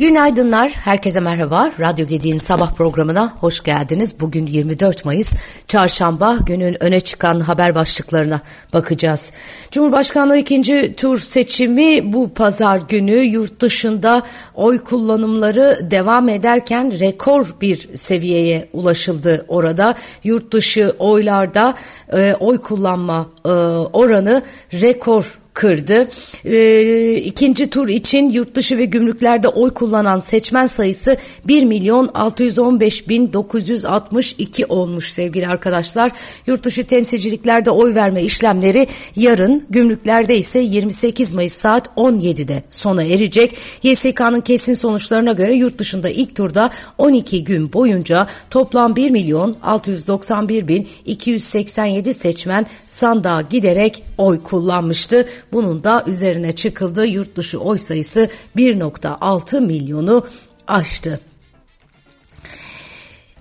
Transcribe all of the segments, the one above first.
Günaydınlar, herkese merhaba. Radyo Gedi'nin sabah programına hoş geldiniz. Bugün 24 Mayıs, çarşamba günün öne çıkan haber başlıklarına bakacağız. Cumhurbaşkanlığı ikinci tur seçimi bu pazar günü yurt dışında oy kullanımları devam ederken rekor bir seviyeye ulaşıldı orada. Yurt dışı oylarda e, oy kullanma e, oranı rekor kırdı. E, ikinci tur için yurt dışı ve gümrüklerde oy kullanan seçmen sayısı 1 milyon 615 bin 962 olmuş sevgili arkadaşlar. Yurt dışı temsilciliklerde oy verme işlemleri yarın, gümrüklerde ise 28 Mayıs saat 17'de sona erecek. YSK'nın kesin sonuçlarına göre yurt dışında ilk turda 12 gün boyunca toplam 1 milyon 691 bin 287 seçmen sandığa giderek oy kullanmıştı. Bunun da üzerine çıkıldığı yurt dışı oy sayısı 1.6 milyonu aştı.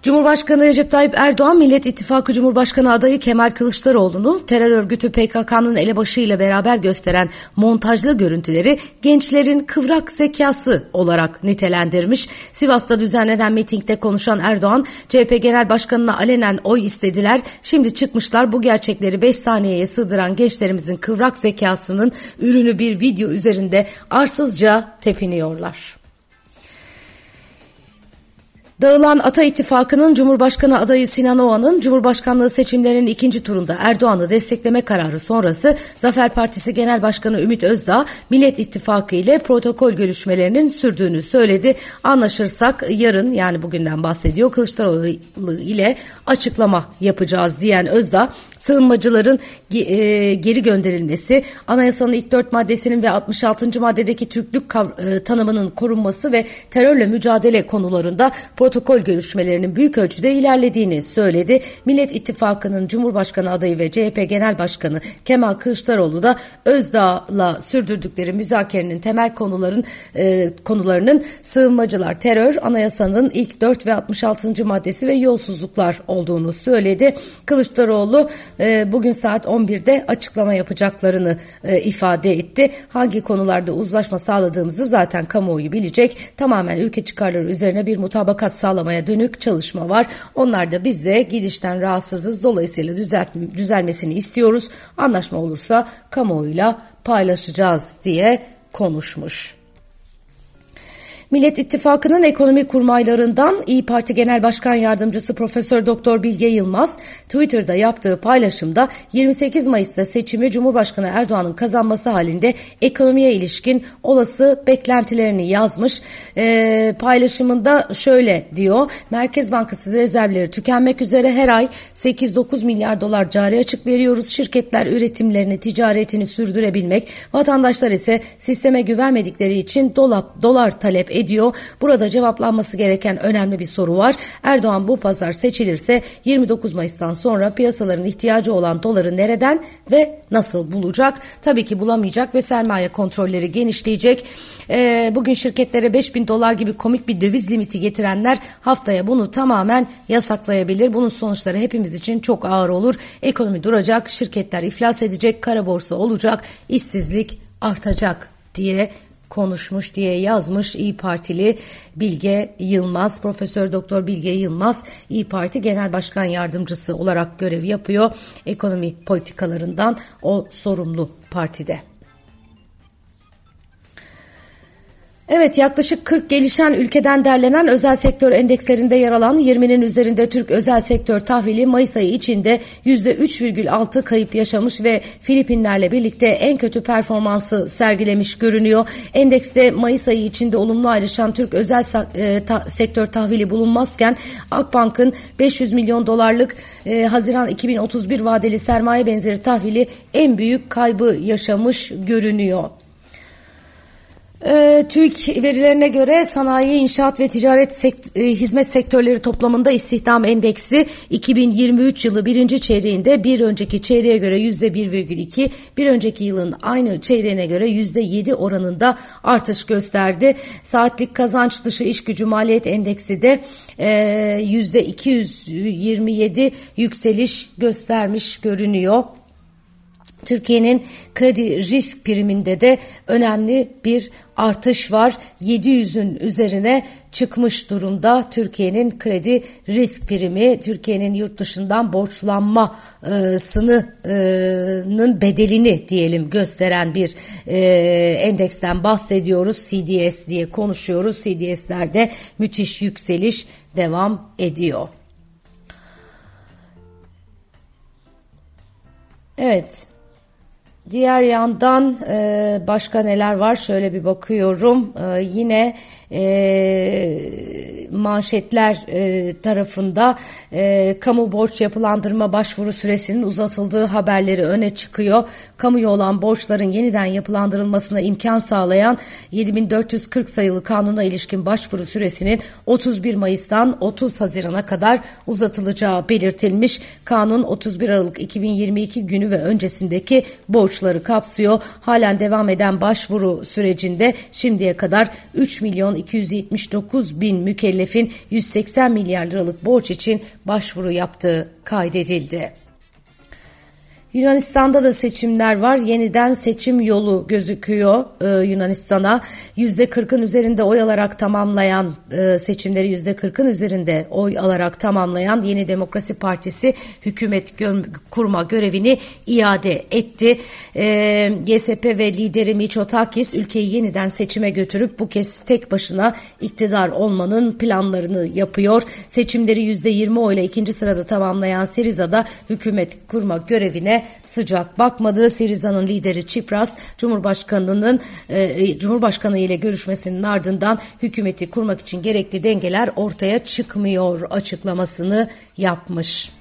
Cumhurbaşkanı Recep Tayyip Erdoğan Millet İttifakı Cumhurbaşkanı adayı Kemal Kılıçdaroğlu'nu terör örgütü PKK'nın elebaşı ile beraber gösteren montajlı görüntüleri gençlerin kıvrak zekası olarak nitelendirmiş. Sivas'ta düzenlenen mitingde konuşan Erdoğan, CHP Genel Başkanı'na alenen oy istediler. Şimdi çıkmışlar bu gerçekleri 5 saniyeye sığdıran gençlerimizin kıvrak zekasının ürünü bir video üzerinde arsızca tepiniyorlar. Dağılan Ata İttifakı'nın Cumhurbaşkanı adayı Sinan Oğan'ın Cumhurbaşkanlığı seçimlerinin ikinci turunda Erdoğan'ı destekleme kararı sonrası Zafer Partisi Genel Başkanı Ümit Özdağ Millet İttifakı ile protokol görüşmelerinin sürdüğünü söyledi. Anlaşırsak yarın yani bugünden bahsediyor Kılıçdaroğlu ile açıklama yapacağız diyen Özdağ sığınmacıların e, geri gönderilmesi, anayasanın ilk dört maddesinin ve 66. maddedeki Türklük e, tanımının korunması ve terörle mücadele konularında protokol görüşmelerinin büyük ölçüde ilerlediğini söyledi. Millet İttifakı'nın Cumhurbaşkanı adayı ve CHP Genel Başkanı Kemal Kılıçdaroğlu da Özdağ'la sürdürdükleri müzakerenin temel konuların e, konularının sığınmacılar, terör, anayasanın ilk 4 ve 66. maddesi ve yolsuzluklar olduğunu söyledi. Kılıçdaroğlu e, bugün saat 11'de açıklama yapacaklarını e, ifade etti. Hangi konularda uzlaşma sağladığımızı zaten kamuoyu bilecek. Tamamen ülke çıkarları üzerine bir mutabakat sağlamaya dönük çalışma var. Onlar da biz de gidişten rahatsızız. Dolayısıyla düzelt, düzelmesini istiyoruz. Anlaşma olursa kamuoyuyla paylaşacağız diye konuşmuş. Millet İttifakı'nın ekonomi kurmaylarından İyi Parti Genel Başkan Yardımcısı Profesör Doktor Bilge Yılmaz Twitter'da yaptığı paylaşımda 28 Mayıs'ta seçimi Cumhurbaşkanı Erdoğan'ın kazanması halinde ekonomiye ilişkin olası beklentilerini yazmış. E, paylaşımında şöyle diyor. Merkez Bankası rezervleri tükenmek üzere her ay 8-9 milyar dolar cari açık veriyoruz. Şirketler üretimlerini, ticaretini sürdürebilmek, vatandaşlar ise sisteme güvenmedikleri için dolar, dolar talep ediyor. Burada cevaplanması gereken önemli bir soru var. Erdoğan bu pazar seçilirse 29 Mayıs'tan sonra piyasaların ihtiyacı olan doları nereden ve nasıl bulacak? Tabii ki bulamayacak ve sermaye kontrolleri genişleyecek. Ee, bugün şirketlere 5000 dolar gibi komik bir döviz limiti getirenler haftaya bunu tamamen yasaklayabilir. Bunun sonuçları hepimiz için çok ağır olur. Ekonomi duracak, şirketler iflas edecek, kara borsa olacak, işsizlik artacak diye konuşmuş diye yazmış İyi Partili Bilge Yılmaz, Profesör Doktor Bilge Yılmaz İyi Parti Genel Başkan Yardımcısı olarak görev yapıyor. Ekonomi politikalarından o sorumlu partide. Evet yaklaşık 40 gelişen ülkeden derlenen özel sektör endekslerinde yer alan 20'nin üzerinde Türk özel sektör tahvili Mayıs ayı içinde %3,6 kayıp yaşamış ve Filipinlerle birlikte en kötü performansı sergilemiş görünüyor. Endekste Mayıs ayı içinde olumlu ayrışan Türk özel e, sektör tahvili bulunmazken Akbank'ın 500 milyon dolarlık e, Haziran 2031 vadeli sermaye benzeri tahvili en büyük kaybı yaşamış görünüyor. E, TÜİK verilerine göre sanayi, inşaat ve ticaret sekt e, hizmet sektörleri toplamında istihdam endeksi 2023 yılı birinci çeyreğinde bir önceki çeyreğe göre yüzde 1,2, bir önceki yılın aynı çeyreğine göre yüzde 7 oranında artış gösterdi. Saatlik kazanç dışı iş gücü maliyet endeksi de e, yüzde 227 yükseliş göstermiş görünüyor. Türkiye'nin kredi risk priminde de önemli bir artış var. 700'ün üzerine çıkmış durumda Türkiye'nin kredi risk primi, Türkiye'nin yurt dışından borçlanmasının bedelini diyelim gösteren bir e, endeksten bahsediyoruz. CDS diye konuşuyoruz. CDS'lerde müthiş yükseliş devam ediyor. Evet. Diğer yandan e, başka neler var şöyle bir bakıyorum e, yine e, manşetler e, tarafında e, kamu borç yapılandırma başvuru süresinin uzatıldığı haberleri öne çıkıyor. Kamuya olan borçların yeniden yapılandırılmasına imkan sağlayan 7440 sayılı kanuna ilişkin başvuru süresinin 31 Mayıs'tan 30 Haziran'a kadar uzatılacağı belirtilmiş. Kanun 31 Aralık 2022 günü ve öncesindeki borçları kapsıyor. Halen devam eden başvuru sürecinde şimdiye kadar 3 milyon 279 bin mükellefin 180 milyar liralık borç için başvuru yaptığı kaydedildi. Yunanistan'da da seçimler var. Yeniden seçim yolu gözüküyor e, Yunanistan'a. %40'ın üzerinde oy alarak tamamlayan e, seçimleri %40'ın üzerinde oy alarak tamamlayan Yeni Demokrasi Partisi hükümet gö kurma görevini iade etti. E, YSP ve lideri Mitsotakis ülkeyi yeniden seçime götürüp bu kez tek başına iktidar olmanın planlarını yapıyor. Seçimleri %20 oyla ikinci sırada tamamlayan Siriza'da hükümet kurma görevine sıcak bakmadı. Siriza'nın lideri Çipras Cumhurbaşkanı'nın e, Cumhurbaşkanı ile görüşmesinin ardından hükümeti kurmak için gerekli dengeler ortaya çıkmıyor açıklamasını yapmış.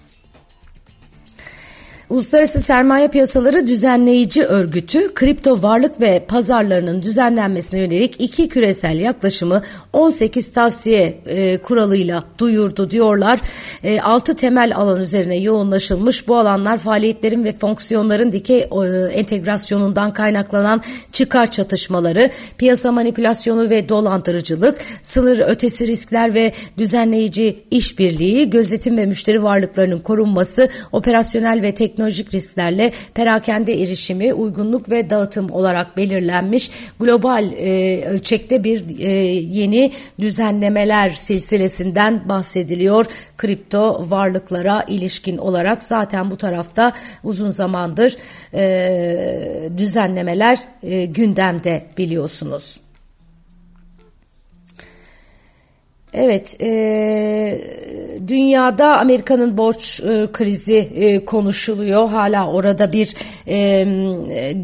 Uluslararası Sermaye Piyasaları Düzenleyici Örgütü kripto varlık ve pazarlarının düzenlenmesine yönelik iki küresel yaklaşımı 18 tavsiye e, kuralıyla duyurdu diyorlar. E, 6 temel alan üzerine yoğunlaşılmış bu alanlar faaliyetlerin ve fonksiyonların dikey e, entegrasyonundan kaynaklanan çıkar çatışmaları, piyasa manipülasyonu ve dolandırıcılık, sınır ötesi riskler ve düzenleyici işbirliği, gözetim ve müşteri varlıklarının korunması, operasyonel ve teknolojik teknolojik risklerle perakende erişimi, uygunluk ve dağıtım olarak belirlenmiş global e, ölçekte bir e, yeni düzenlemeler silsilesinden bahsediliyor. Kripto varlıklara ilişkin olarak zaten bu tarafta uzun zamandır e, düzenlemeler e, gündemde biliyorsunuz. Evet, e, dünyada Amerika'nın borç e, krizi e, konuşuluyor. Hala orada bir e, e,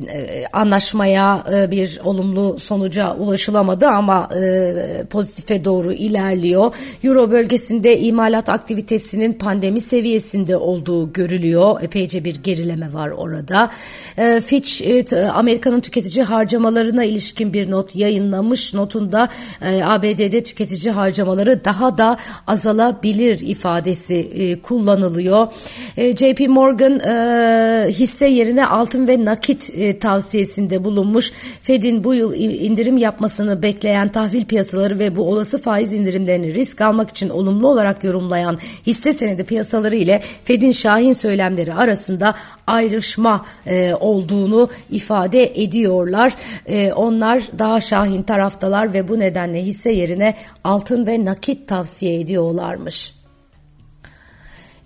anlaşmaya, e, bir olumlu sonuca ulaşılamadı ama e, pozitife doğru ilerliyor. Euro bölgesinde imalat aktivitesinin pandemi seviyesinde olduğu görülüyor. Epeyce bir gerileme var orada. E, Fitch, e, Amerika'nın tüketici harcamalarına ilişkin bir not yayınlamış. Notunda e, ABD'de tüketici harcamaları harcamaları daha da azalabilir ifadesi e, kullanılıyor. E, JP Morgan e, hisse yerine altın ve nakit e, tavsiyesinde bulunmuş. Fed'in bu yıl indirim yapmasını bekleyen tahvil piyasaları ve bu olası faiz indirimlerini risk almak için olumlu olarak yorumlayan hisse senedi piyasaları ile Fed'in şahin söylemleri arasında ayrışma e, olduğunu ifade ediyorlar. E, onlar daha şahin taraftalar ve bu nedenle hisse yerine altın ve nakit tavsiye ediyorlarmış.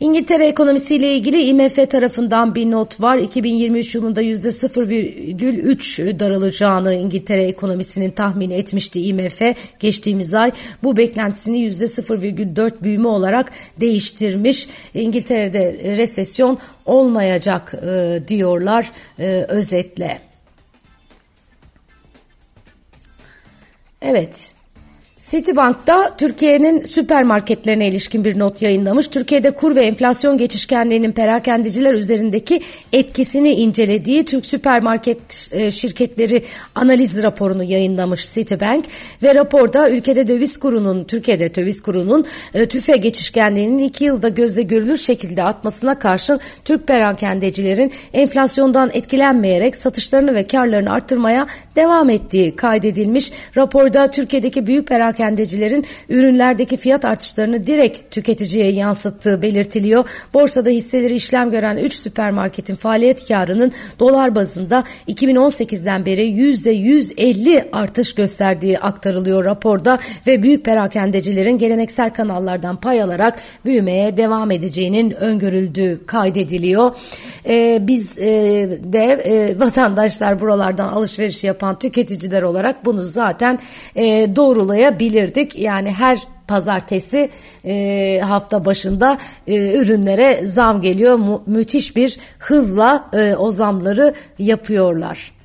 İngiltere ekonomisiyle ilgili IMF tarafından bir not var. 2023 yılında %0,3 daralacağını İngiltere ekonomisinin tahmin etmişti IMF geçtiğimiz ay. Bu beklentisini %0,4 büyüme olarak değiştirmiş. İngiltere'de resesyon olmayacak e, diyorlar e, özetle. Evet. Citibank'ta Türkiye'nin süpermarketlerine ilişkin bir not yayınlamış. Türkiye'de kur ve enflasyon geçişkenliğinin perakendiciler üzerindeki etkisini incelediği Türk süpermarket e, şirketleri analiz raporunu yayınlamış Citibank ve raporda ülkede döviz kurunun Türkiye'de döviz kurunun e, tüfe geçişkenliğinin iki yılda gözle görülür şekilde artmasına karşın Türk perakendecilerin enflasyondan etkilenmeyerek satışlarını ve karlarını arttırmaya devam ettiği kaydedilmiş. Raporda Türkiye'deki büyük perakendecilerin perakendecilerin ürünlerdeki fiyat artışlarını direkt tüketiciye yansıttığı belirtiliyor. Borsada hisseleri işlem gören 3 süpermarketin faaliyet karının dolar bazında 2018'den beri %150 artış gösterdiği aktarılıyor raporda ve büyük perakendecilerin geleneksel kanallardan pay alarak büyümeye devam edeceğinin öngörüldüğü kaydediliyor. Ee, biz e, de e, vatandaşlar buralardan alışveriş yapan tüketiciler olarak bunu zaten e, doğrulayabilirdik. Yani her pazartesi e, hafta başında e, ürünlere zam geliyor. Mu- müthiş bir hızla e, o zamları yapıyorlar.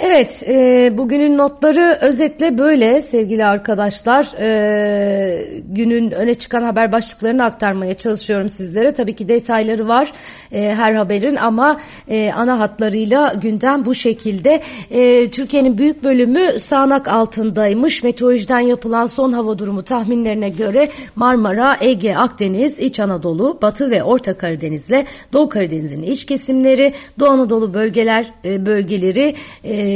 Evet, e, bugünün notları özetle böyle sevgili arkadaşlar. E, günün öne çıkan haber başlıklarını aktarmaya çalışıyorum sizlere. Tabii ki detayları var e, her haberin ama e, ana hatlarıyla gündem bu şekilde. E, Türkiye'nin büyük bölümü sağanak altındaymış. Meteorolojiden yapılan son hava durumu tahminlerine göre Marmara, Ege, Akdeniz, İç Anadolu, Batı ve Orta Karadeniz'le Doğu Karadeniz'in iç kesimleri, Doğu Anadolu bölgeler e, bölgeleri e,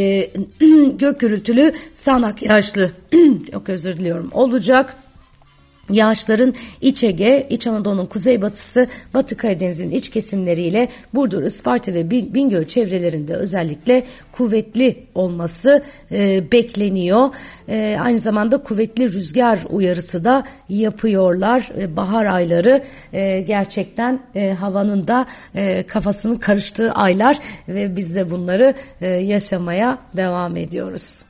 gök gürültülü sağanak yağışlı çok özür diliyorum olacak. Yağışların İç Ege, İç Anadolu'nun kuzeybatısı, Batı Karadeniz'in iç kesimleriyle Burdur, Isparta ve Bingöl çevrelerinde özellikle kuvvetli olması e, bekleniyor. E, aynı zamanda kuvvetli rüzgar uyarısı da yapıyorlar. E, bahar ayları e, gerçekten e, havanın da e, kafasının karıştığı aylar ve biz de bunları e, yaşamaya devam ediyoruz.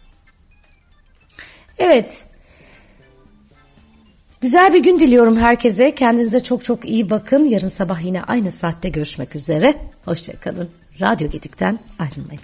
Evet. Güzel bir gün diliyorum herkese. Kendinize çok çok iyi bakın. Yarın sabah yine aynı saatte görüşmek üzere. Hoşçakalın. Radyo Gedik'ten ayrılmayın.